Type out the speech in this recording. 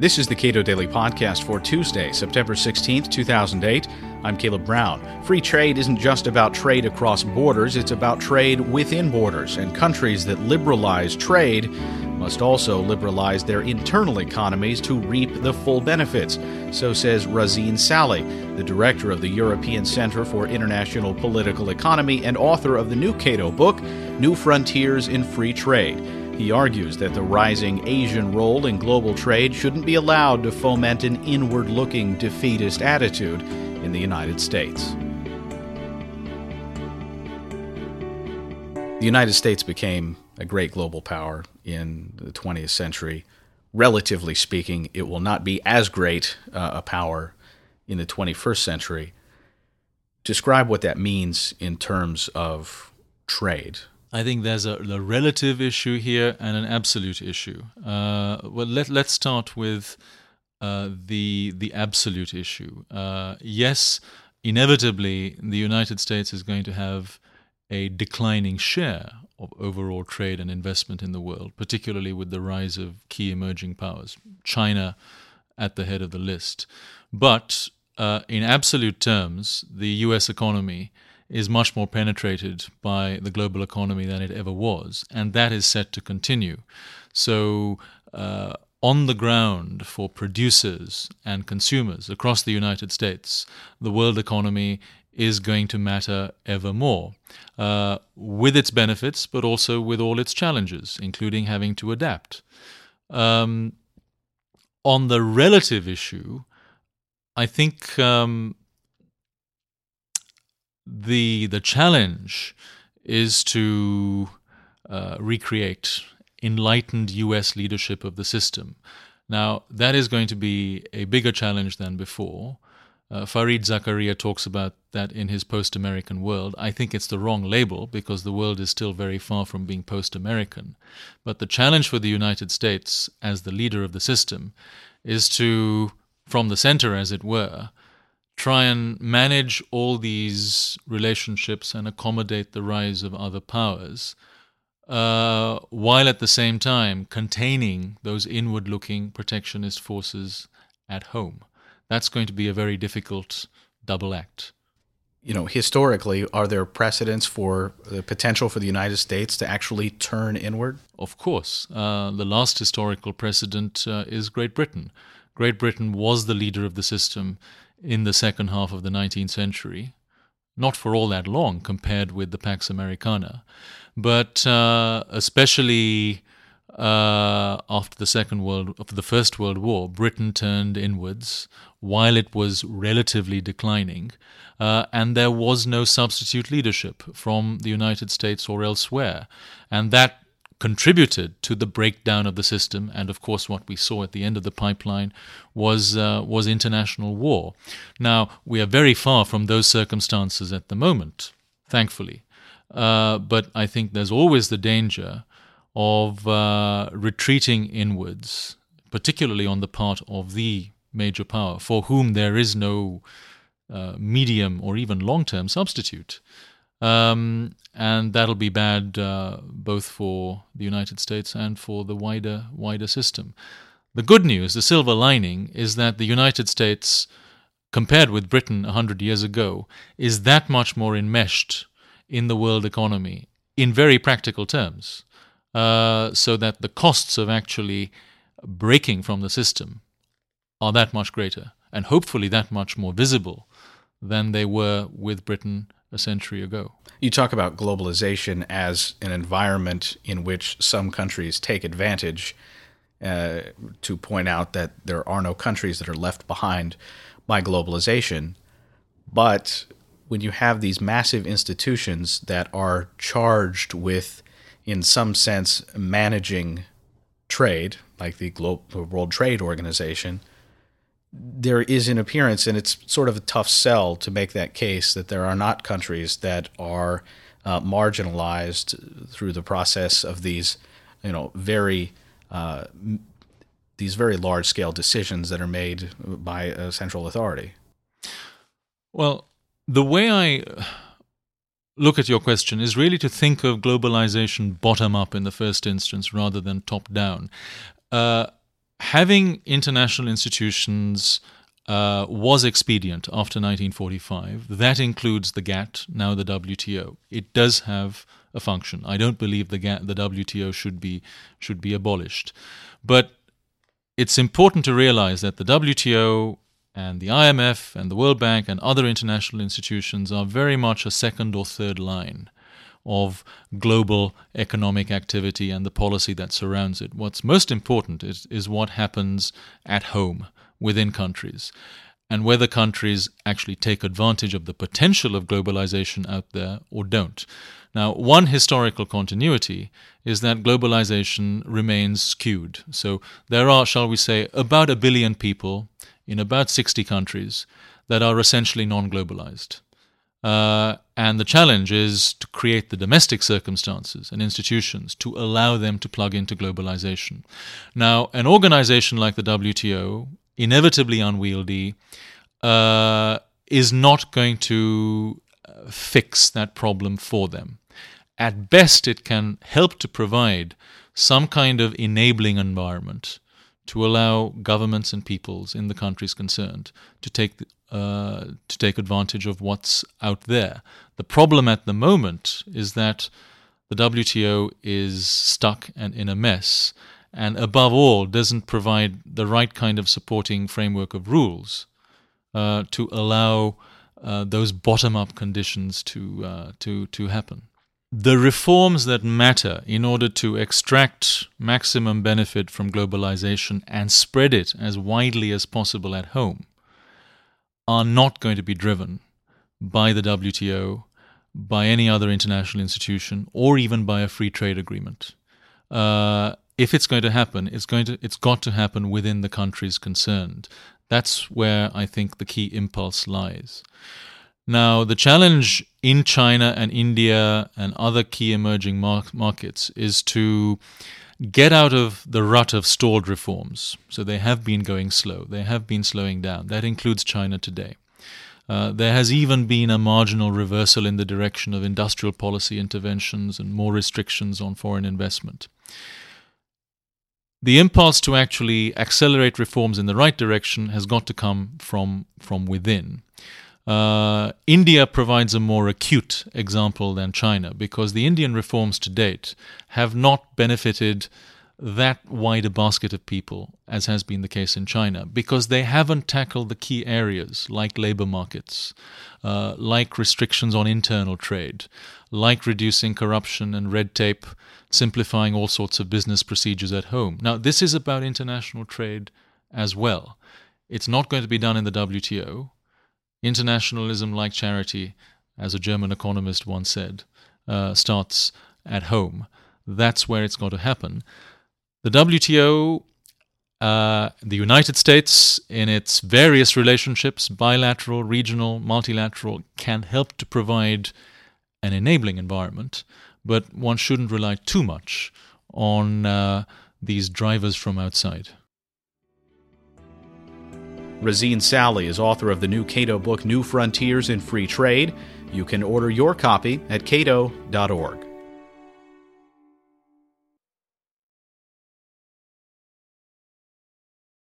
This is the Cato Daily Podcast for Tuesday, September 16th, 2008. I'm Caleb Brown. Free trade isn't just about trade across borders, it's about trade within borders, and countries that liberalize trade must also liberalize their internal economies to reap the full benefits. So says Razeen Sally, the director of the European Center for International Political Economy and author of the new Cato book, New Frontiers in Free Trade. He argues that the rising Asian role in global trade shouldn't be allowed to foment an inward looking defeatist attitude in the United States. The United States became a great global power in the 20th century. Relatively speaking, it will not be as great uh, a power in the 21st century. Describe what that means in terms of trade. I think there's a, a, relative issue here and an absolute issue. Uh, well, let, let's start with uh, the the absolute issue. Uh, yes, inevitably, the United States is going to have a declining share of overall trade and investment in the world, particularly with the rise of key emerging powers, China at the head of the list. But uh, in absolute terms, the U.S. economy is much more penetrated by the global economy than it ever was, and that is set to continue. So, uh, on the ground for producers and consumers across the United States, the world economy is going to matter ever more, uh, with its benefits, but also with all its challenges, including having to adapt. Um, on the relative issue, I think um, the the challenge is to uh, recreate enlightened U.S. leadership of the system. Now that is going to be a bigger challenge than before. Uh, Fareed Zakaria talks about that in his post American world. I think it's the wrong label because the world is still very far from being post American. But the challenge for the United States as the leader of the system is to, from the center as it were, try and manage all these relationships and accommodate the rise of other powers, uh, while at the same time containing those inward looking protectionist forces at home. That's going to be a very difficult double act. You know, historically, are there precedents for the potential for the United States to actually turn inward? Of course. Uh, the last historical precedent uh, is Great Britain. Great Britain was the leader of the system in the second half of the 19th century. Not for all that long compared with the Pax Americana, but uh, especially uh, after the Second World, after the First World War, Britain turned inwards while it was relatively declining, uh, and there was no substitute leadership from the United States or elsewhere, and that contributed to the breakdown of the system. And of course, what we saw at the end of the pipeline was uh, was international war. Now we are very far from those circumstances at the moment, thankfully. Uh, but I think there's always the danger of uh, retreating inwards, particularly on the part of the major power, for whom there is no uh, medium or even long term substitute. Um, and that'll be bad uh, both for the United States and for the wider wider system. The good news, the silver lining, is that the United States, compared with Britain a hundred years ago, is that much more enmeshed in the world economy in very practical terms, uh, so that the costs of actually breaking from the system are that much greater, and hopefully that much more visible than they were with Britain a century ago. You talk about globalization as an environment in which some countries take advantage uh, to point out that there are no countries that are left behind by globalization. But when you have these massive institutions that are charged with, in some sense, managing trade, like the Global World Trade Organization, there is an appearance, and it's sort of a tough sell to make that case that there are not countries that are uh, marginalized through the process of these, you know, very uh, these very large scale decisions that are made by a central authority. Well, the way I look at your question is really to think of globalization bottom up in the first instance rather than top down. Uh, having international institutions uh, was expedient after 1945. That includes the GATT, now the WTO. It does have a function. I don't believe the GATT, the WTO should be should be abolished, but it's important to realize that the WTO and the IMF and the World Bank and other international institutions are very much a second or third line of global economic activity and the policy that surrounds it. What's most important is, is what happens at home within countries and whether countries actually take advantage of the potential of globalization out there or don't. Now, one historical continuity is that globalization remains skewed. So there are, shall we say, about a billion people in about 60 countries that are essentially non globalized. Uh, and the challenge is to create the domestic circumstances and institutions to allow them to plug into globalization. Now, an organization like the WTO, inevitably unwieldy, uh, is not going to uh, fix that problem for them. At best, it can help to provide some kind of enabling environment to allow governments and peoples in the countries concerned to take uh, to take advantage of what's out there. The problem at the moment is that the WTO is stuck and in a mess, and above all, doesn't provide the right kind of supporting framework of rules uh, to allow uh, those bottom-up conditions to uh, to to happen the reforms that matter in order to extract maximum benefit from globalization and spread it as widely as possible at home are not going to be driven by the WTO, by any other international institution, or even by a free trade agreement. Uh, if it's going to happen, it's going to it's got to happen within the countries concerned. That's where I think the key impulse lies. Now, the challenge in China and India and other key emerging mar- markets is to get out of the rut of stalled reforms. So they have been going slow, they have been slowing down. That includes China today. Uh, there has even been a marginal reversal in the direction of industrial policy interventions and more restrictions on foreign investment. The impulse to actually accelerate reforms in the right direction has got to come from, from within. Uh, India provides a more acute example than China because the Indian reforms to date have not benefited that wider basket of people as has been the case in China because they haven't tackled the key areas like labor markets, uh, like restrictions on internal trade, like reducing corruption and red tape, simplifying all sorts of business procedures at home. Now, this is about international trade as well. It's not going to be done in the WTO. Internationalism, like charity, as a German economist once said, uh, starts at home. That's where it's got to happen. The WTO, uh, the United States, in its various relationships, bilateral, regional, multilateral, can help to provide an enabling environment, but one shouldn't rely too much on uh, these drivers from outside. Razeen Sally is author of the new Cato book, New Frontiers in Free Trade. You can order your copy at cato.org.